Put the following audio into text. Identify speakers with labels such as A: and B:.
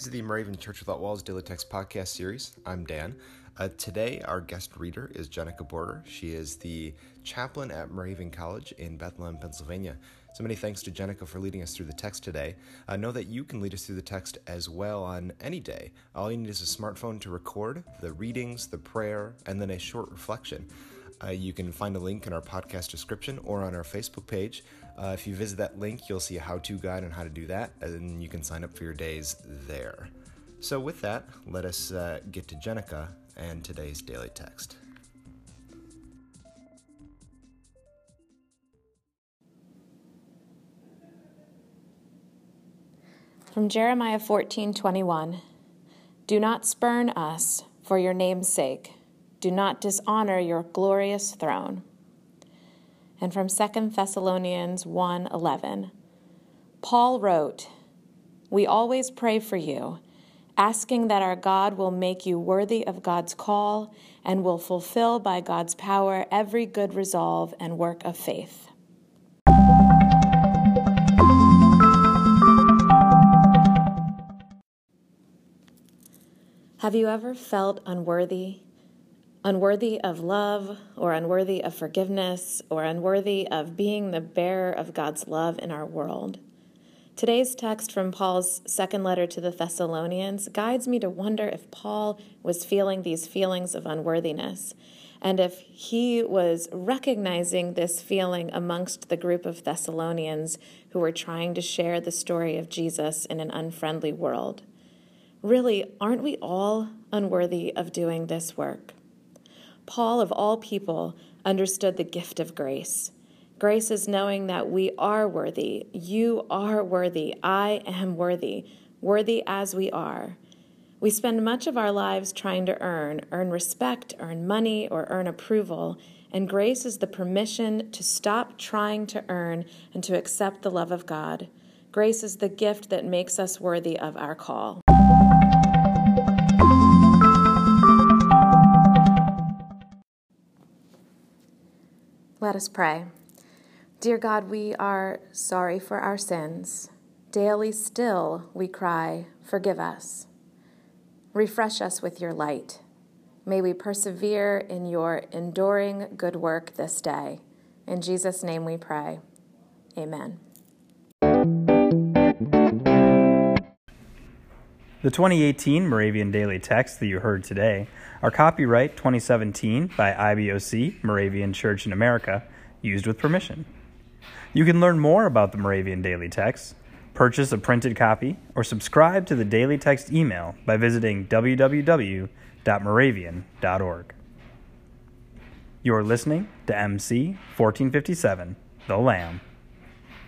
A: This is the Moravian Church Without Walls Daily Text Podcast Series. I'm Dan. Uh, today, our guest reader is Jennika Borger. She is the chaplain at Moravian College in Bethlehem, Pennsylvania. So many thanks to Jennika for leading us through the text today. Uh, know that you can lead us through the text as well on any day. All you need is a smartphone to record the readings, the prayer, and then a short reflection. Uh, you can find a link in our podcast description or on our Facebook page. Uh, if you visit that link, you'll see a how to guide on how to do that, and you can sign up for your days there. So, with that, let us uh, get to Jennika and today's daily text.
B: From Jeremiah 14:21 Do not spurn us for your name's sake do not dishonor your glorious throne. And from 2 Thessalonians 1:11, Paul wrote, "We always pray for you, asking that our God will make you worthy of God's call and will fulfill by God's power every good resolve and work of faith." Have you ever felt unworthy? Unworthy of love or unworthy of forgiveness or unworthy of being the bearer of God's love in our world. Today's text from Paul's second letter to the Thessalonians guides me to wonder if Paul was feeling these feelings of unworthiness and if he was recognizing this feeling amongst the group of Thessalonians who were trying to share the story of Jesus in an unfriendly world. Really, aren't we all unworthy of doing this work? Paul, of all people, understood the gift of grace. Grace is knowing that we are worthy. You are worthy. I am worthy, worthy as we are. We spend much of our lives trying to earn, earn respect, earn money, or earn approval, and grace is the permission to stop trying to earn and to accept the love of God. Grace is the gift that makes us worthy of our call. Let us pray. Dear God, we are sorry for our sins. Daily still we cry, Forgive us. Refresh us with your light. May we persevere in your enduring good work this day. In Jesus' name we pray. Amen.
C: The 2018 Moravian Daily Text that you heard today are copyright 2017 by IBOC, Moravian Church in America, used with permission. You can learn more about the Moravian Daily Text, purchase a printed copy, or subscribe to the Daily Text email by visiting www.moravian.org. You're listening to MC 1457, The Lamb.